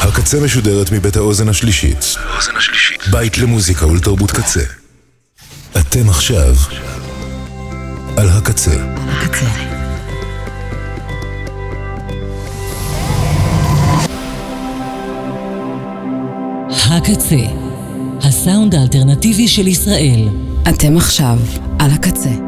הקצה משודרת מבית האוזן השלישית. בית למוזיקה ולתרבות קצה. אתם עכשיו על הקצה. הקצה. הקצה, הסאונד האלטרנטיבי של ישראל. אתם עכשיו על הקצה.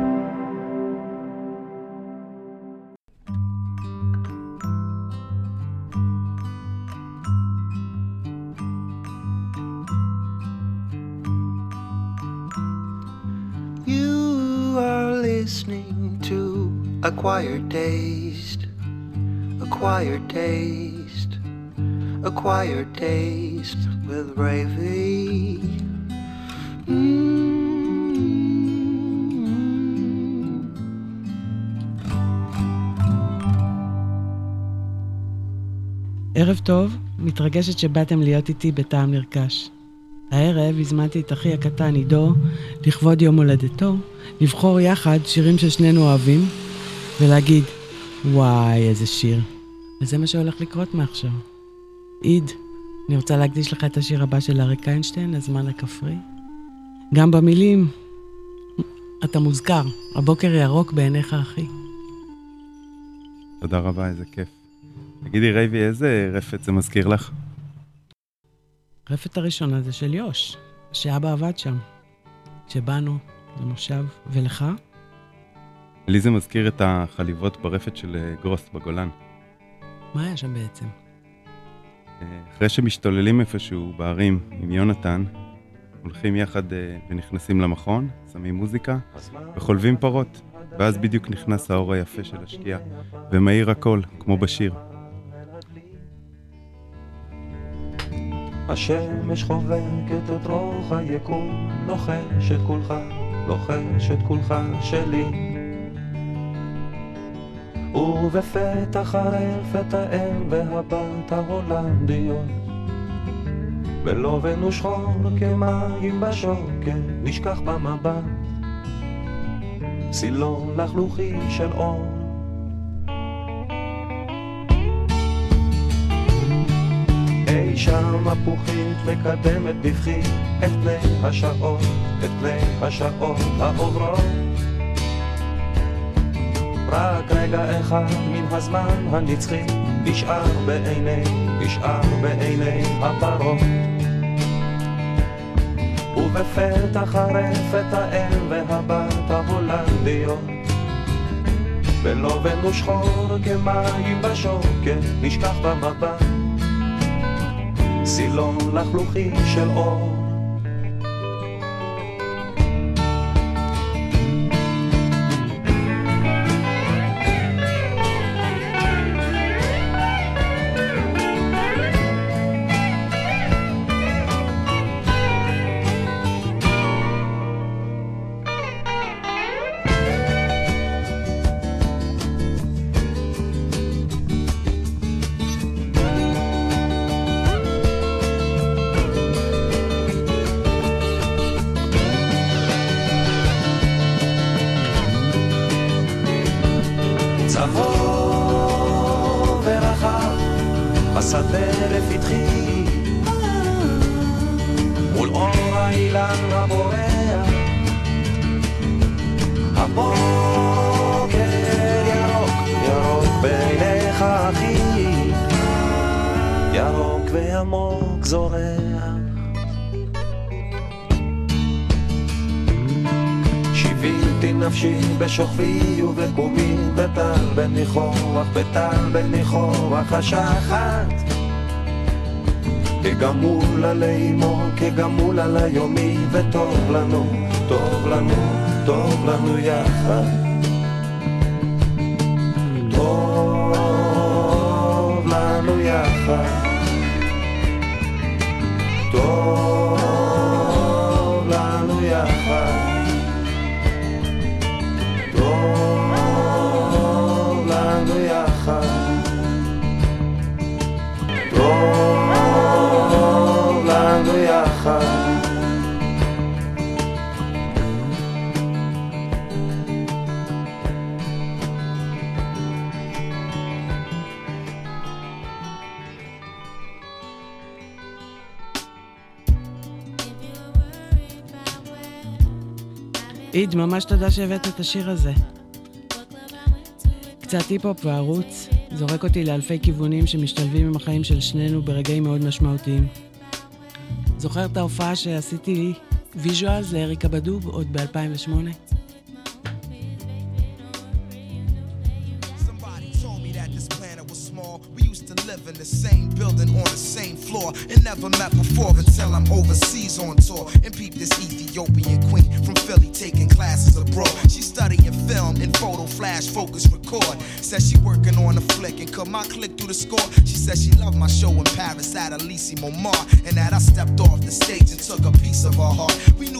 Acquired Taste, Acquired Taste, Acquired Taste with Ravy. Mm. ערב טוב, מתרגשת שבאתם להיות איתי בטעם נרכש. הערב הזמנתי את אחי הקטן עידו, לכבוד יום הולדתו, לבחור יחד שירים ששנינו אוהבים, ולהגיד, וואי, איזה שיר. וזה מה שהולך לקרות מעכשיו. עיד, אני רוצה להקדיש לך את השיר הבא של אריק איינשטיין, הזמן הכפרי. גם במילים, אתה מוזכר, הבוקר ירוק בעיניך, אחי. תודה רבה, איזה כיף. תגידי, רייבי, איזה רפת זה מזכיר לך? הרפת הראשונה זה של יוש, שאבא עבד שם. כשבאנו למושב, ולך? לי זה מזכיר את החליבות ברפת של אה, גרוס בגולן. מה היה שם בעצם? אה, אחרי שמשתוללים איפשהו בערים עם יונתן, הולכים יחד אה, ונכנסים למכון, שמים מוזיקה וחולבים פרות, ואז בדיוק נכנס האור היפה של השקיעה, ומאיר הכל, כמו בשיר. השמש חובקת את רוח היקום, לוחש את כולך, לוחש את כולך שלי. ובפתח הרפת האם והבת ההולנדיות, בלובן ושחור כמים בשוקת, נשכח במבט, סילון לחלוכי של אור. אי שם מפוחית מקדמת בבכי את פני השעות, את פני השעות העוברות. רק רגע אחד מן הזמן הנצחי נשאר בעיני, נשאר בעיני הפרות. ובפתח הרפת האם והבת ההולנדיות בלובן ושחור כמים בשוקת נשכח במבט סילון לחלוכי של אור. השדה לפתחי, מול אור האילן הבורח, הבוקר ירוק, ירוק בעיניך אחי, ירוק ועמוק זורח. נפשי בשוכבי ובקומי בטל בין ניחוח, בטל בין ניחוח השחת. כגמול על אימו, כגמול על היומי וטוב לנו, טוב לנו, טוב לנו יחד. טוב לנו יחד. טוב עיד, ממש תודה שהבאת את השיר הזה. קצת היפ-הופ ו Roots זורק אותי לאלפי כיוונים שמשתלבים עם החיים של שנינו ברגעים מאוד משמעותיים. זוכר את ההופעה שעשיתי visuals לאריקה באדו עוד ב-2008? live in the same building on the same floor and never met before until I'm overseas on tour and peep this Ethiopian queen classes abroad. She's studying film and photo flash focus record. Says she working on a flick and cut my click through the score. She says she loved my show in Paris at Elise Momar and that I stepped off the stage and took a piece of her heart. We knew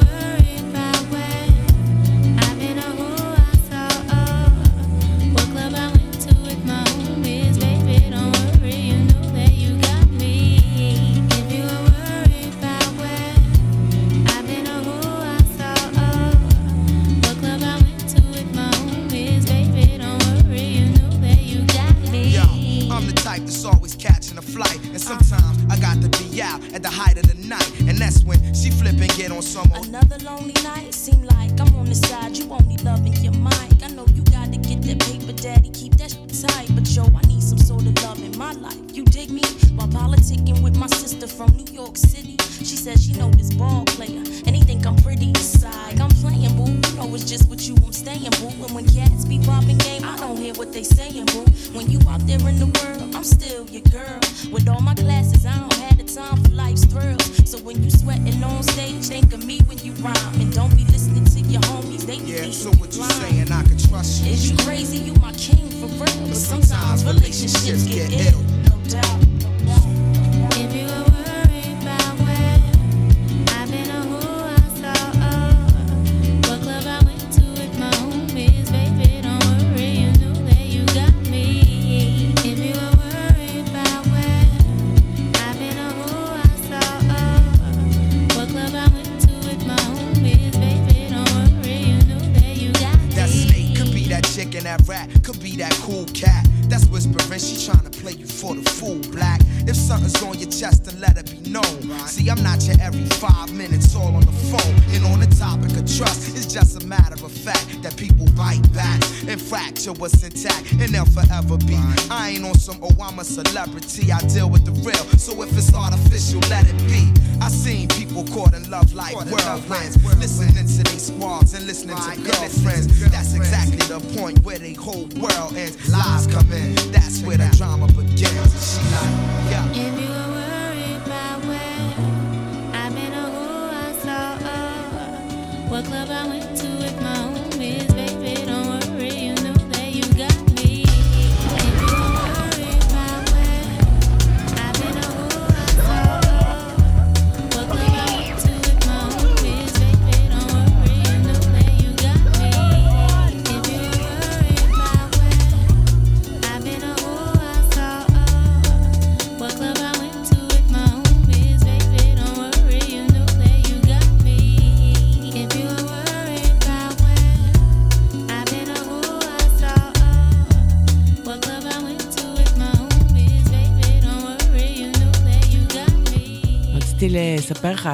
לספר לך,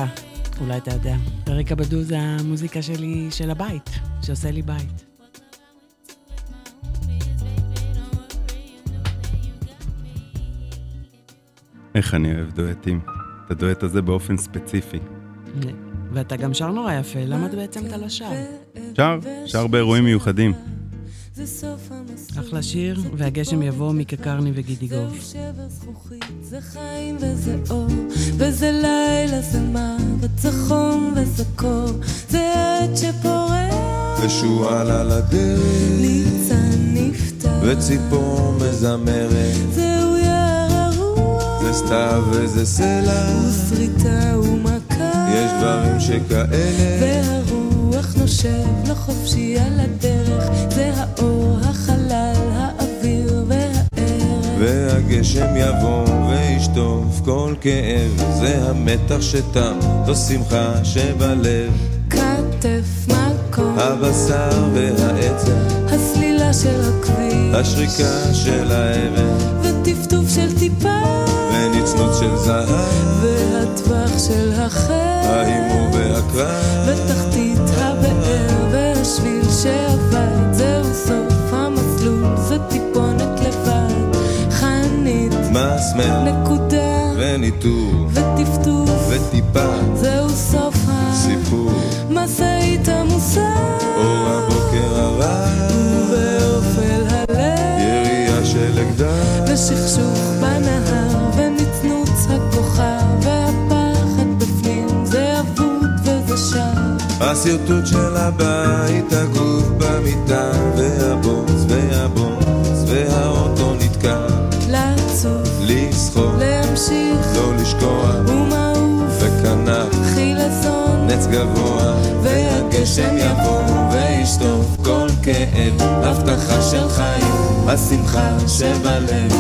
אולי אתה יודע, פרק הבדו זה המוזיקה שלי, של הבית, שעושה לי בית. איך אני אוהב דואטים. את הדואט הזה באופן ספציפי. ואתה גם שר נורא יפה, למה בעצם אתה לא שר? שר, שר באירועים מיוחדים. אחלה שיר, והגשם יבוא מקקרני וגידיגוב. זה חיים וזה אור, וזה לילה זה מוות, זה חום וזה קור, זה עד שפורח. ושועל על הדרך, ליצן נפתח, וציפור מזמרת. זהו יער הרוח, זה סתיו וזה סלע, וסריטה ומכה. יש דברים שכאלה, נושב לו חופשי על הדרך, זה האור, החלל, האוויר וה... והגשם יבוא וישטוף כל כאב, זה המתח שתם, זו שמחה שבלב. כתף מקום, הבשר והעצם, הסלילה של הכביש, השריקה של האבן, וטפטוף של טיפה, ונצנוץ של זהב, והטווח של החל, ההימור והקרב, מסמר, נקודה, וניטור, וטפטוף, וטיפה, זהו סוף סיפור, המשאית עמוסה, אור הבוקר הרע, ובאופל הלב, ירייה של אקדח, ושכשוך בנהר, ונצנוץ הכוכב, והפחד בפנים, זה אבוד וזה שם. השרטוט של הבית, הגוף במיטה, והבוץ לעצוב, לסחוב, להמשיך, לא לשקוע, ומעוף, וכנף, חילזון, נץ גבוה, והגשם יבוא וישטוף כל כאב, הבטחה של חיים, השמחה שבלב.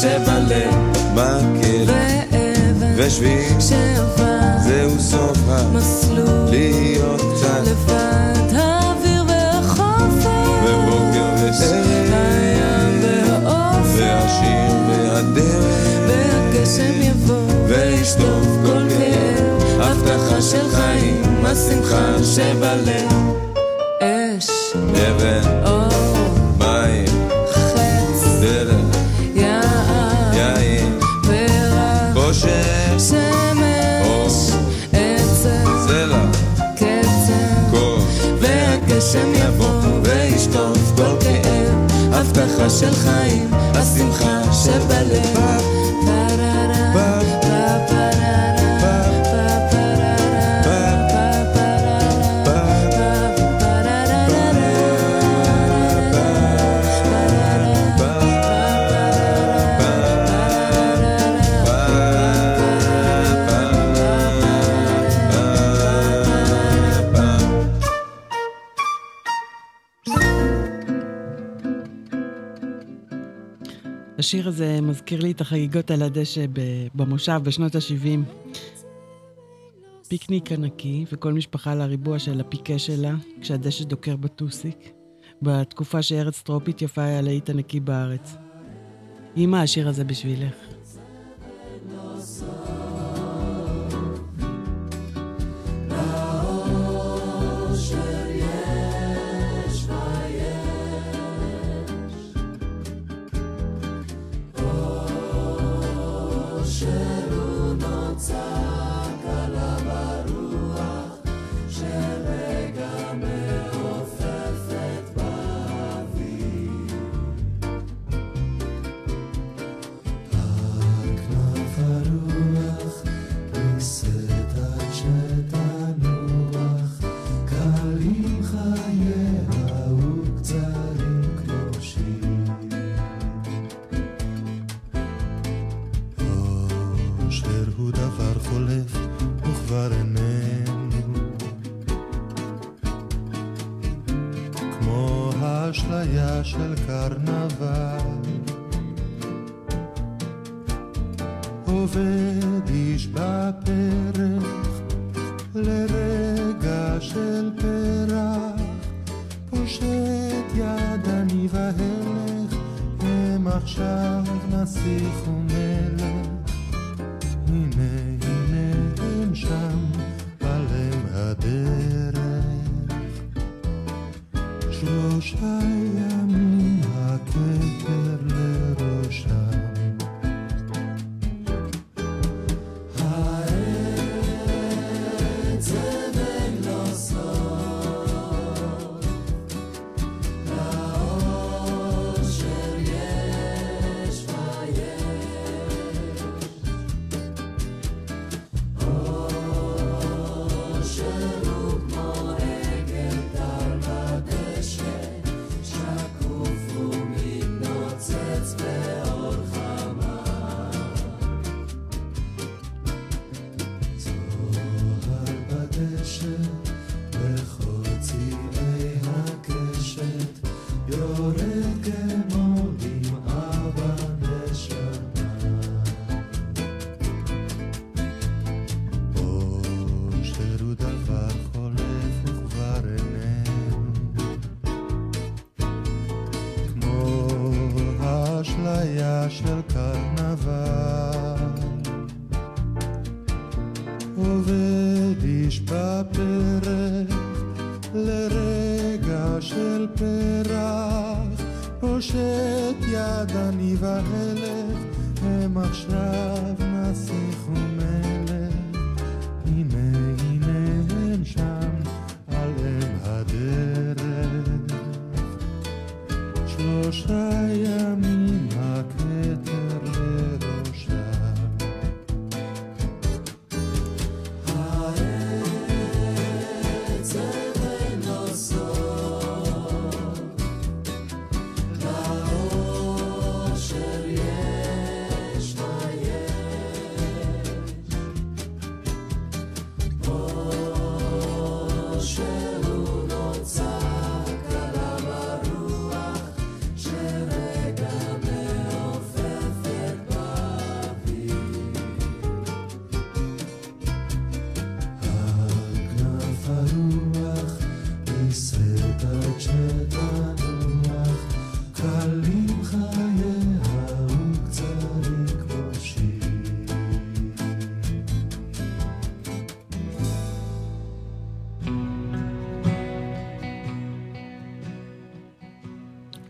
שבלב, מקל ושביל, שעבר, זהו סוף מסלול, להיות קצת, לבד, האוויר והחופש, ובוקר וערב, הים והאופק, והשיר והדרך, והגשם יבוא, וישטוף כל כאב, הבטחה של חיים, השמחה שבלב, של חיים, השמחה שבלב. השיר הזה מזכיר לי את החגיגות על הדשא במושב בשנות ה-70. פיקניק ענקי, וכל משפחה על הריבוע של הפיקה שלה, כשהדשא דוקר בטוסיק, בתקופה שארץ טרופית יפה היה להיט ענקי בארץ. אמא, השיר הזה בשבילך.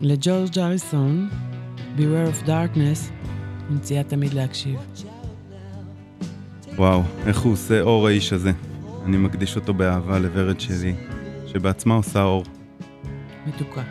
לג'ורג' אריסון, Beware of Darkness, מציעה תמיד להקשיב. וואו, איך הוא עושה אור האיש הזה. אני מקדיש אותו באהבה לוורד שלי, שבעצמה עושה אור. מתוקה.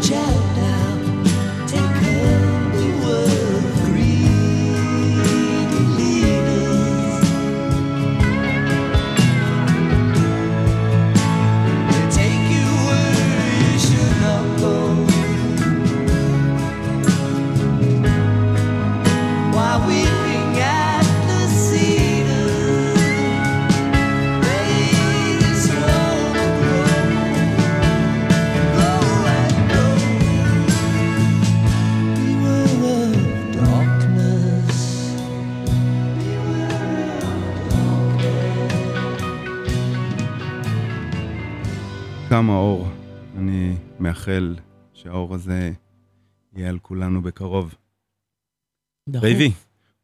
Joe. כמה אור. אני מאחל שהאור הזה יהיה על כולנו בקרוב. דחוף. רייבי,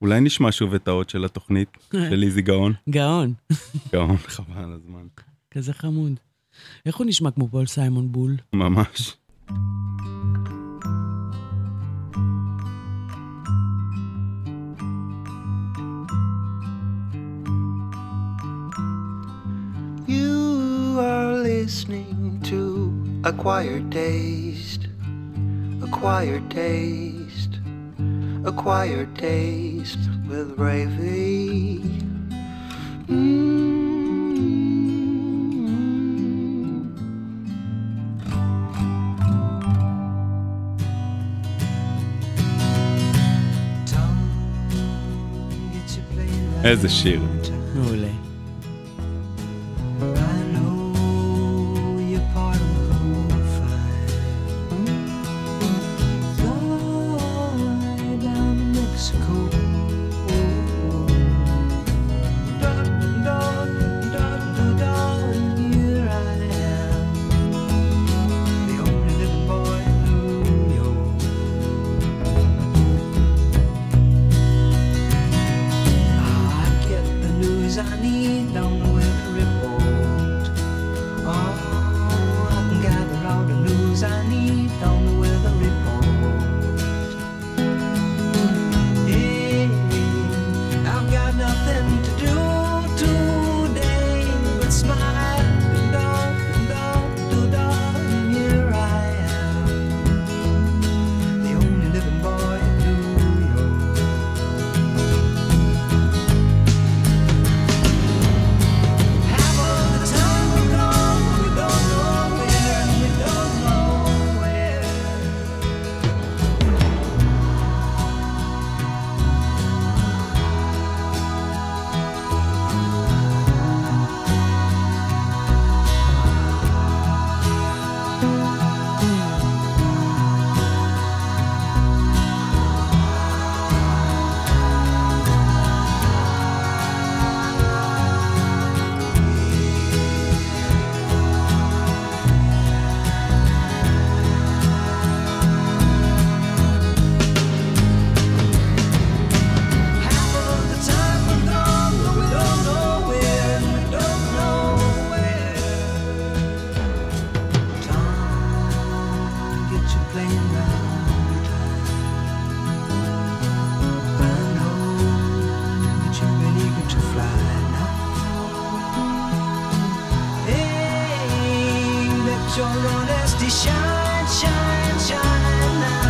אולי נשמע שוב את האות של התוכנית של איזי גאון? גאון. גאון, חבל על הזמן. כזה חמוד. איך הוא נשמע כמו פול סיימון בול? ממש. are listening to Acquired Taste, Acquired Taste, Acquired Taste with Ravy. איזה שיר. Your honesty shine, shine, shine now.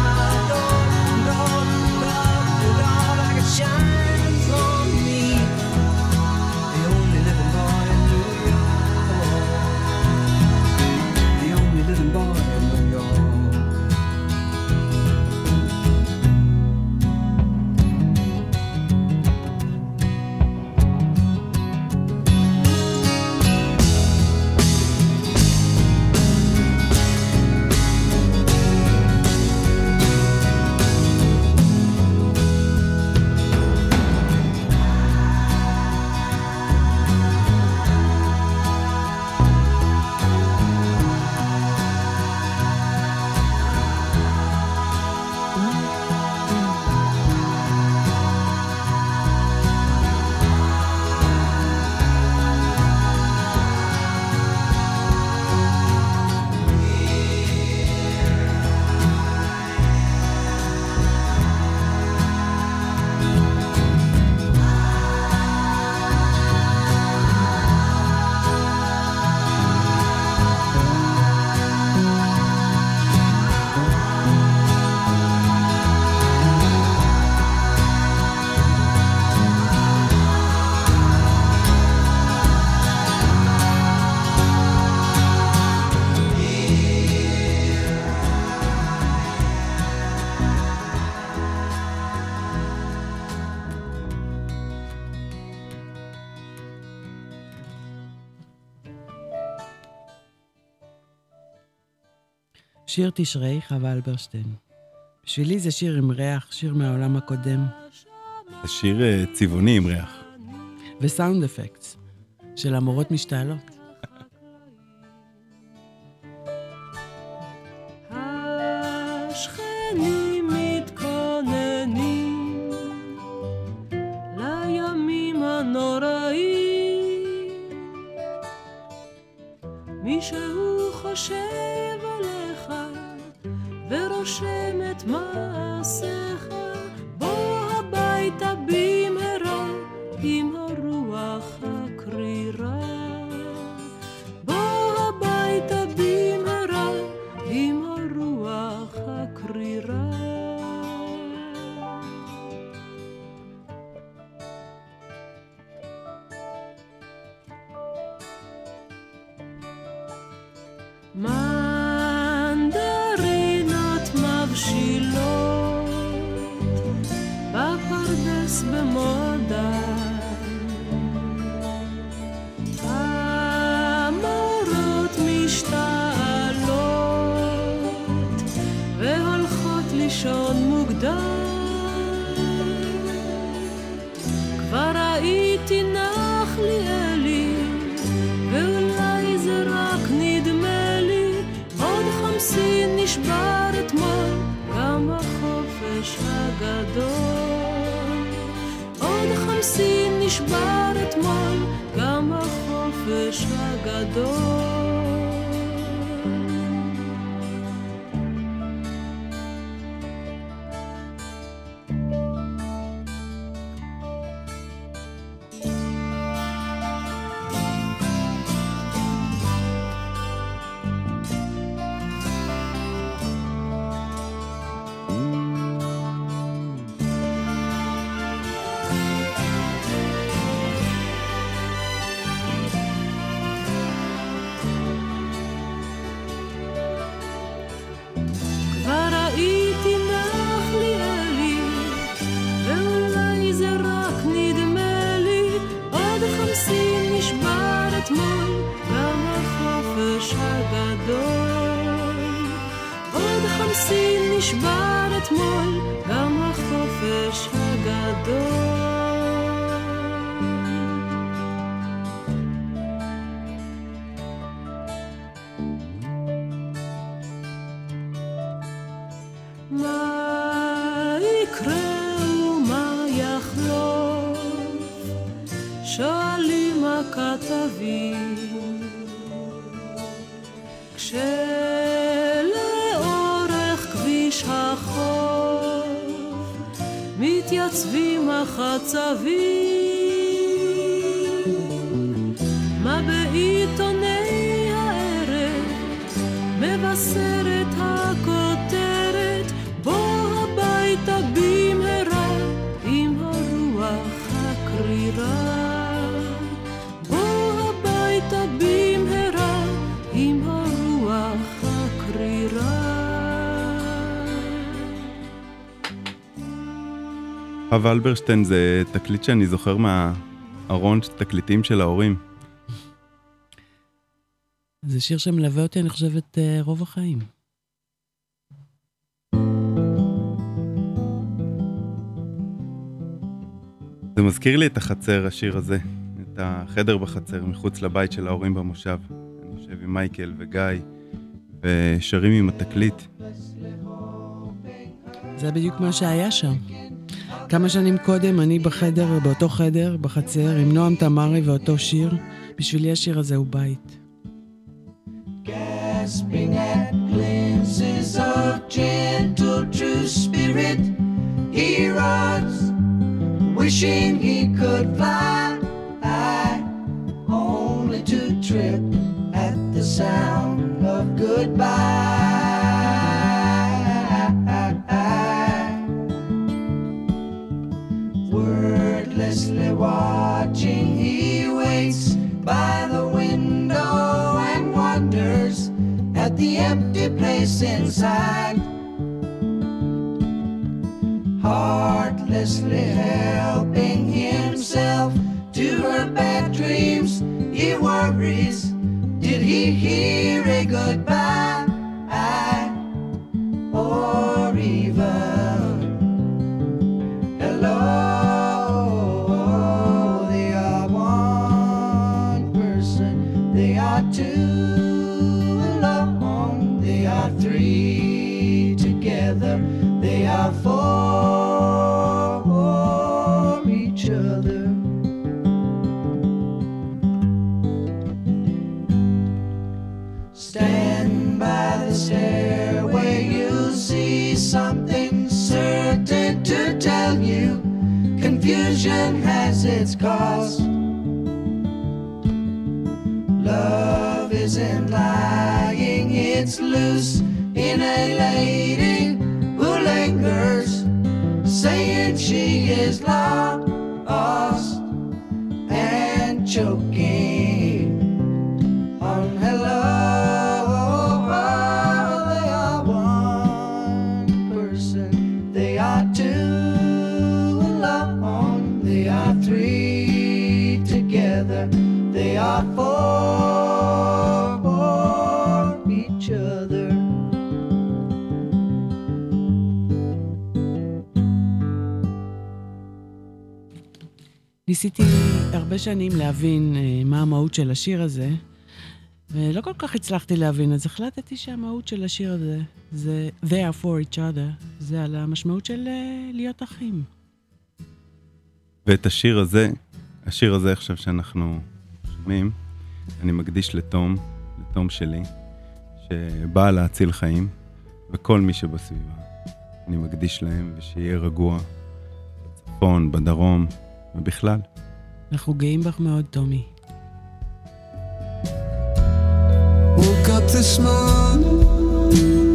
שיר תשרי, חווה אלברשטיין. בשבילי זה שיר עם ריח, שיר מהעולם הקודם. זה שיר אה, צבעוני עם ריח. וסאונד אפקטס, של המורות משתעלות. חווה אלברשטיין זה תקליט שאני זוכר מהארון תקליטים של ההורים. זה שיר שמלווה אותי, אני חושבת, אה, רוב החיים. זה מזכיר לי את החצר, השיר הזה. את החדר בחצר, מחוץ לבית של ההורים במושב. אני יושב עם מייקל וגיא, ושרים עם התקליט. זה בדיוק מה שהיה שם. כמה שנים קודם, אני בחדר, באותו חדר, בחצר, עם נועם תמרי ואותו שיר. בשבילי השיר הזה הוא בית. sound watching, he waits by the window and wonders at the empty place inside. Heartlessly helping himself to her bad dreams, he worries. Did he hear a goodbye? Isn't lying, it's loose in a lady who lingers, saying she is lost ניסיתי הרבה שנים להבין אה, מה המהות של השיר הזה, ולא כל כך הצלחתי להבין, אז החלטתי שהמהות של השיר הזה זה They are for each other, זה על המשמעות של אה, להיות אחים. ואת השיר הזה, השיר הזה עכשיו שאנחנו שומעים, אני מקדיש לתום, לתום שלי, שבא להציל חיים, וכל מי שבסביבה. אני מקדיש להם, ושיהיה רגוע, בצפון, בדרום, ובכלל. אנחנו גאים בך מאוד, טומי. Woke up this morning.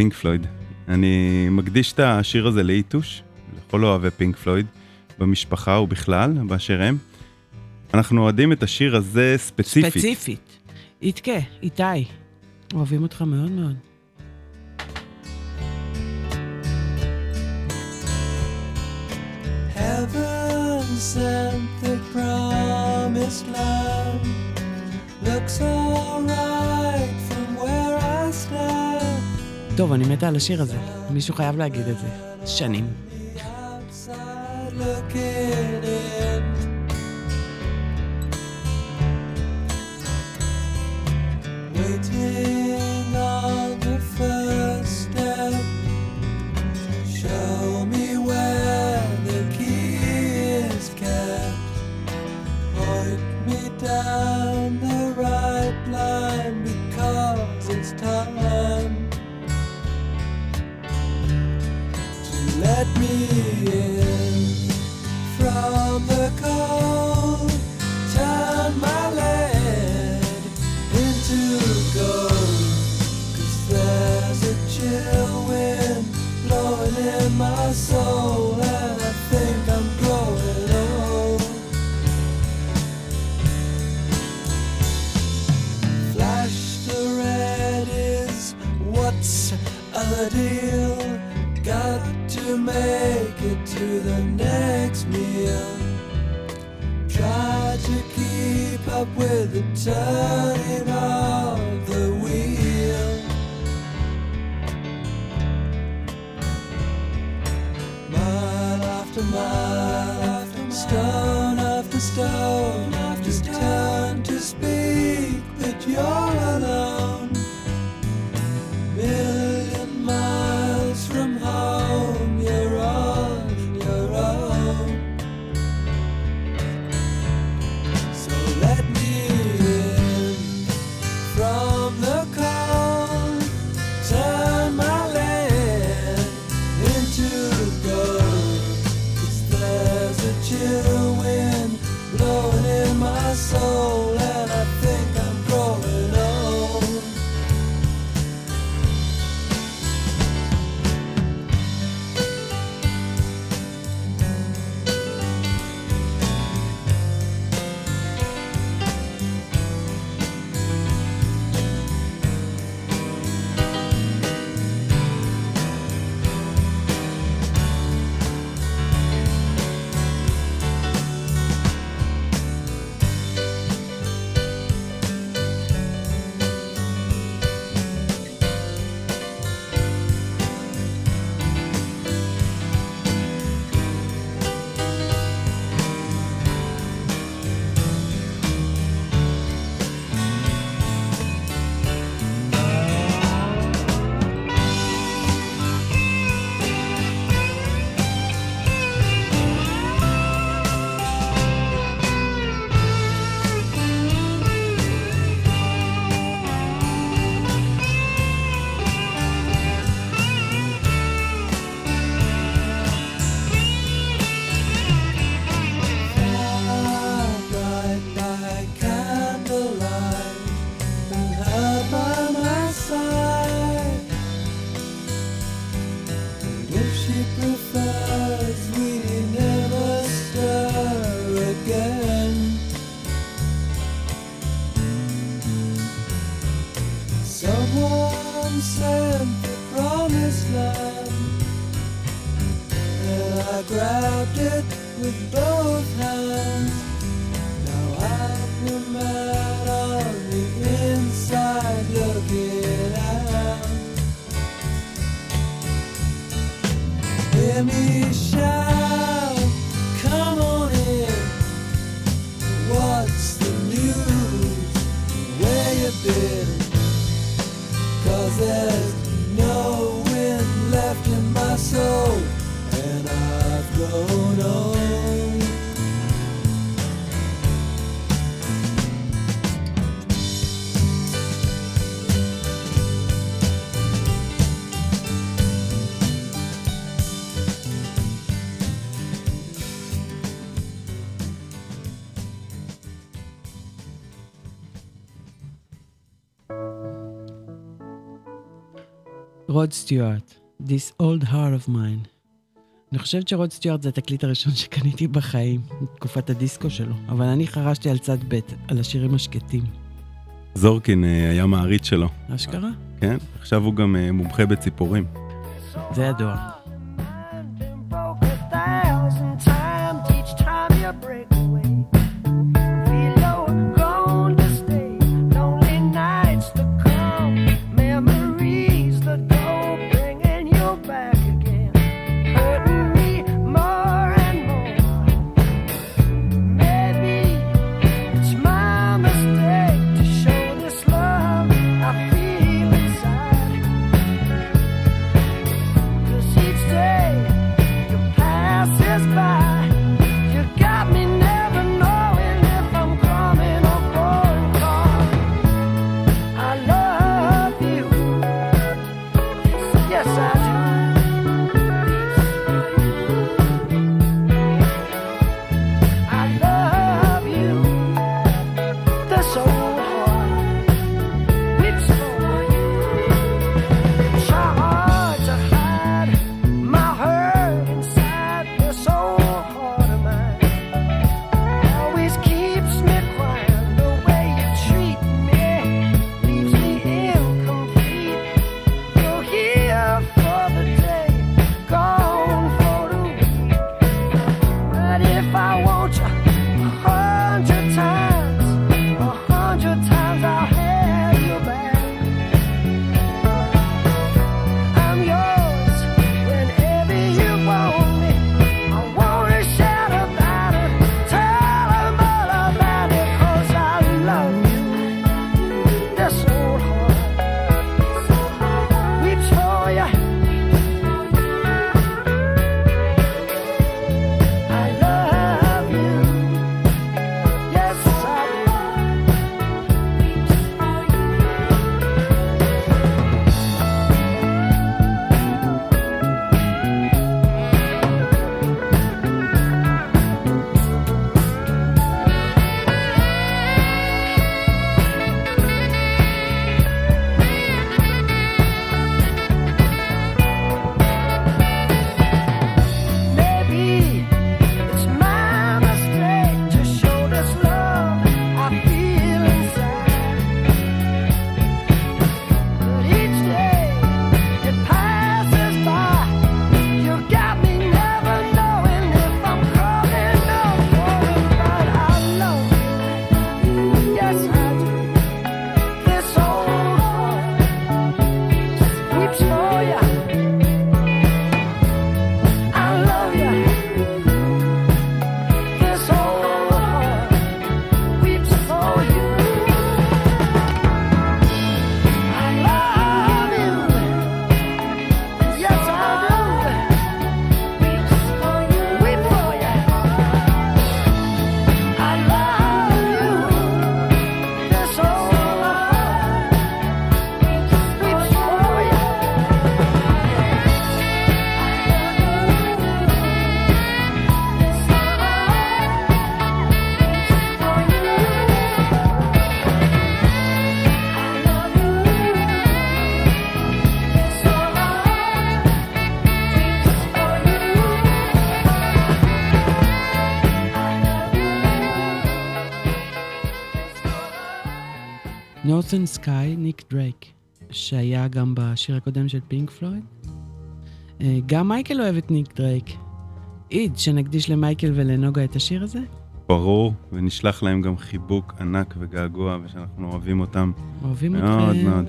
פינק פלויד. אני מקדיש את השיר הזה לאיטוש, לכל אוהבי פינק פלויד, במשפחה ובכלל, באשר הם. אנחנו אוהדים את השיר הזה ספציפית. ספציפית. איתקה, איתי, אוהבים אותך מאוד מאוד. Heaven sent the Looks alright from where I stand טוב, אני מתה על השיר הזה. מישהו חייב להגיד את זה. שנים. waiting. רוד סטיוארט, This Old Heart of Mine. אני חושבת שרוד סטיוארט זה התקליט הראשון שקניתי בחיים, תקופת הדיסקו שלו, אבל אני חרשתי על צד ב', על השירים השקטים. זורקין אה, היה מעריץ שלו. אשכרה? כן, עכשיו הוא גם אה, מומחה בציפורים. זה ידוע. Northern Sky, ניק דרייק, שהיה גם בשיר הקודם של פינק פלויד. אה, גם מייקל אוהב את ניק דרייק. איד, שנקדיש למייקל ולנוגה את השיר הזה? ברור, ונשלח להם גם חיבוק ענק וגעגוע, ושאנחנו אוהבים אותם. אוהבים מאוד אתכם. מאוד.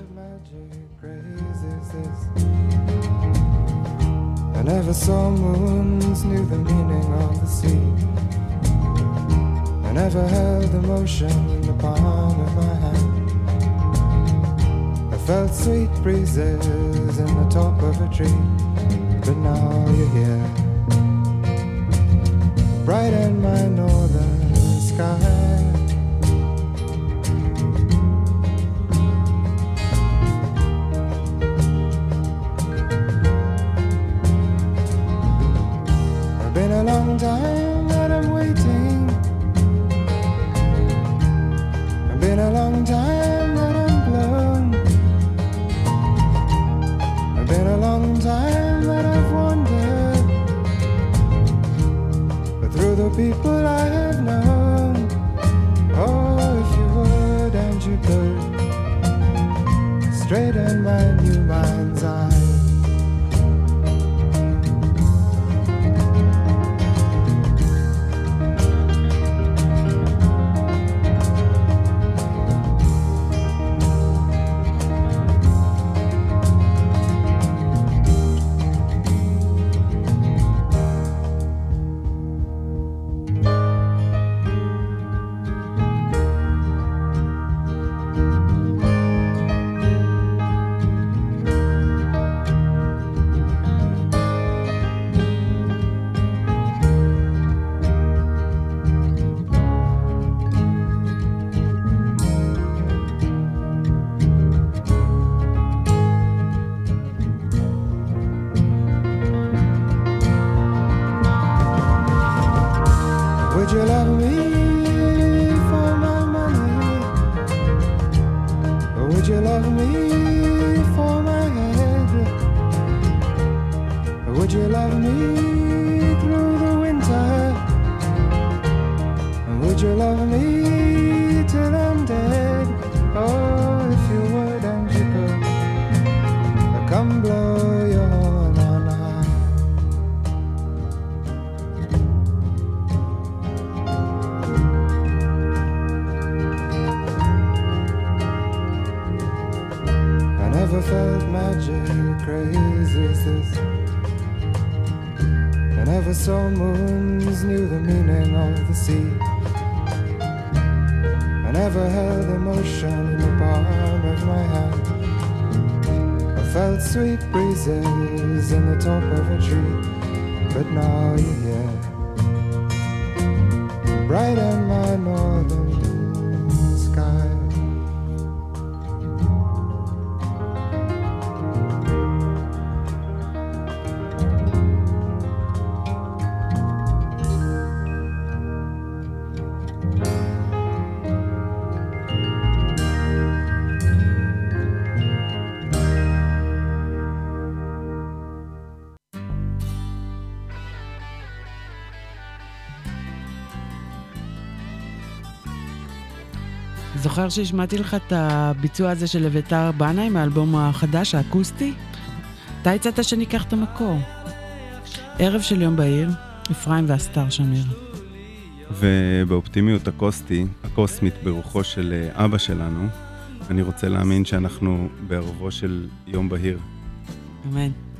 I never saw moons, knew the meaning of the sea. I never held emotion in the palm felt sweet breezes in the top of a tree, but now you're here. Bright in my northern sky. It's been a long time that I'm waiting. It's been a long time time that I've wondered, but through the people I have known, oh, if you would and you could, straighten my new mind's eye. זוכר שהשמעתי לך את הביצוע הזה של אביתר בנאי מהאלבום החדש, האקוסטי? אתה הצעת שניקח את המקור. ערב של יום בהיר, אפרים והסטאר שמיר. ובאופטימיות הקוסטי, הקוסמית ברוחו של אה, אבא שלנו, אני רוצה להאמין שאנחנו בערבו של יום בהיר. אמן.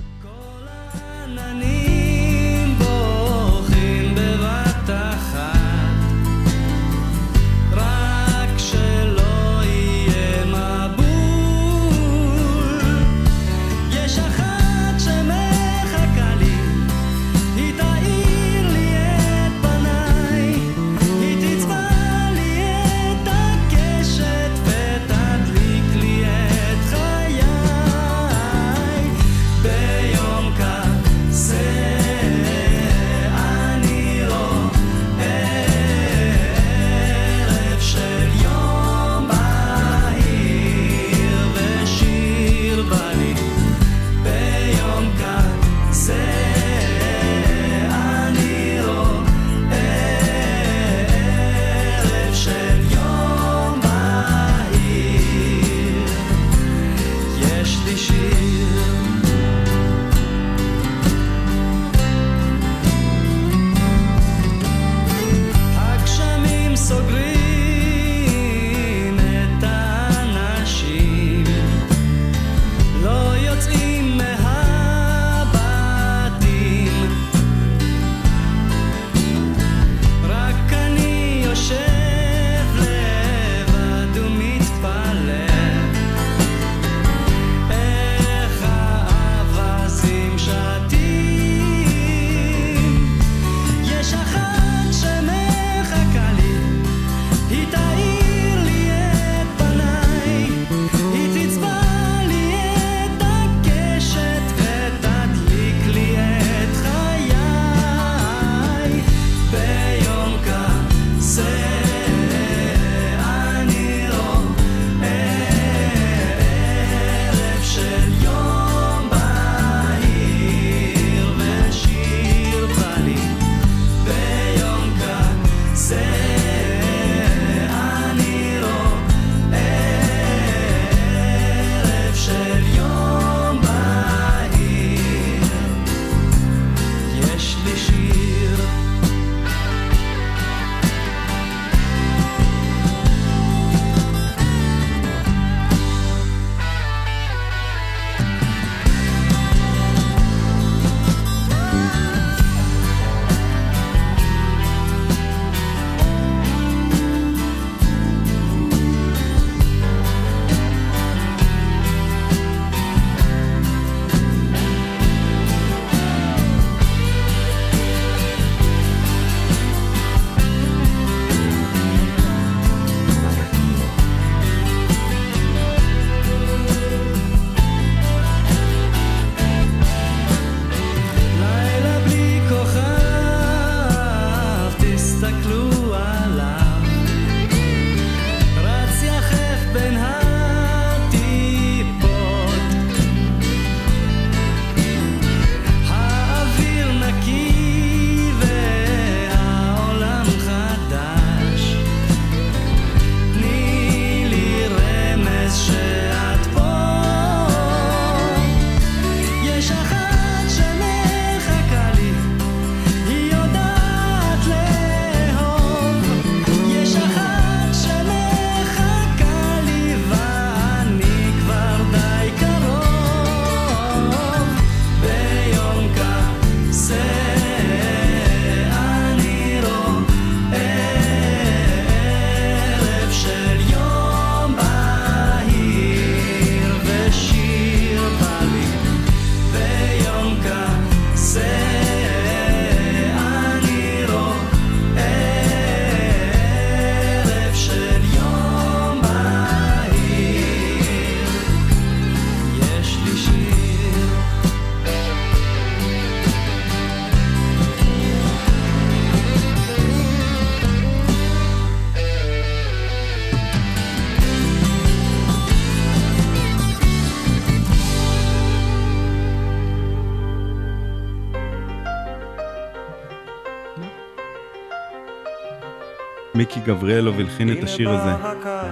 מיקי גבריאלוב הלחין את השיר הזה.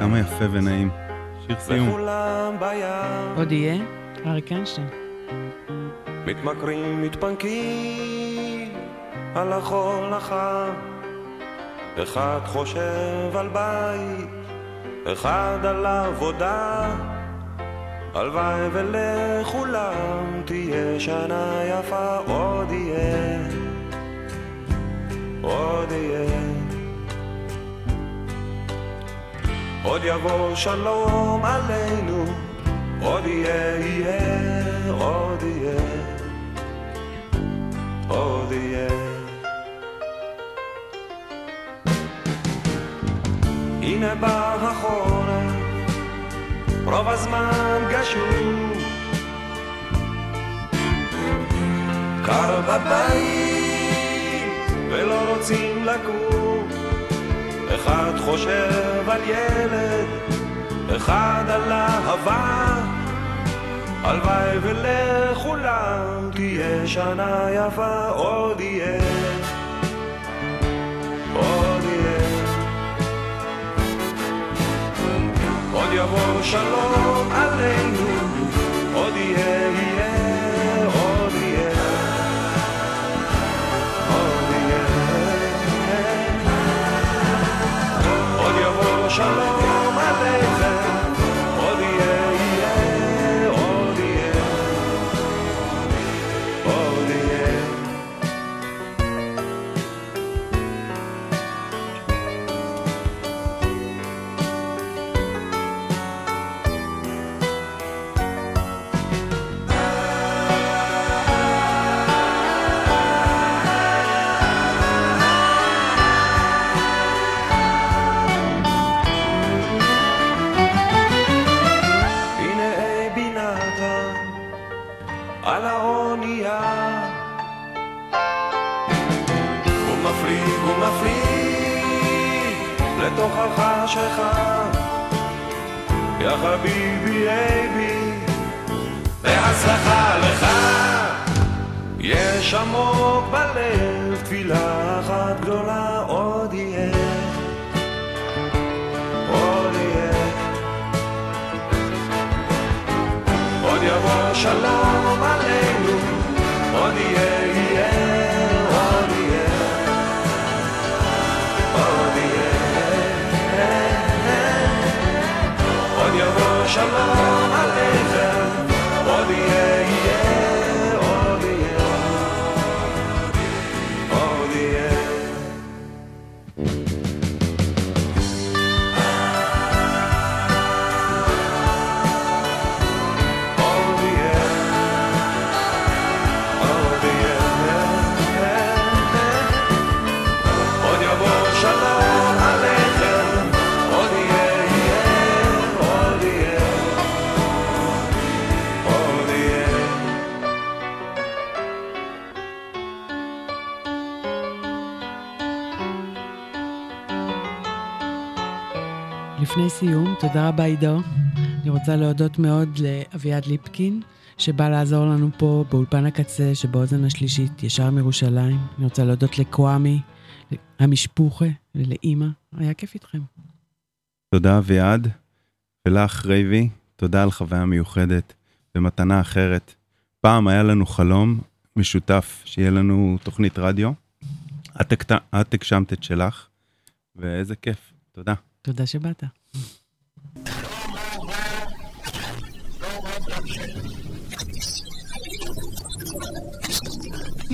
כמה יפה ונעים. שיר סיום. עוד יהיה? אריק איינשטיין. מתמכרים, מתפנקים על החול החם. אחד חושב על בית, אחד על עבודה. הלוואי ולכולם תהיה שנה יפה, עוד יהיה, עוד יהיה. עוד יבוא שלום עלינו, עוד יהיה, יהיה, עוד יהיה, עוד יהיה. הנה בא החורף, רוב הזמן גשום. קר בבית, ולא רוצים לקום. אחד חושב על ילד, אחד על אהבה. הלוואי ולכולם תהיה שנה יפה, עוד יהיה, עוד יהיה. עוד יבוא שלום עלינו, עוד יהיה, יהיה, החשכה יא חביבי אבי בהצלחה לך. יש עמוק בלב תפילה אחת גדולה עוד יהיה. עוד יהיה. עוד יבוא שלום לפני סיום, תודה רבה עידו. אני רוצה להודות מאוד לאביעד ליפקין, שבא לעזור לנו פה באולפן הקצה שבאוזן השלישית, ישר מירושלים. אני רוצה להודות לקוואמי, המשפוחה ולאימא. היה כיף איתכם. תודה אביעד, ולך רייבי, תודה על חוויה מיוחדת ומתנה אחרת. פעם היה לנו חלום משותף שיהיה לנו תוכנית רדיו. את, הגשמת את שלך, ואיזה כיף. תודה. תודה שבאת.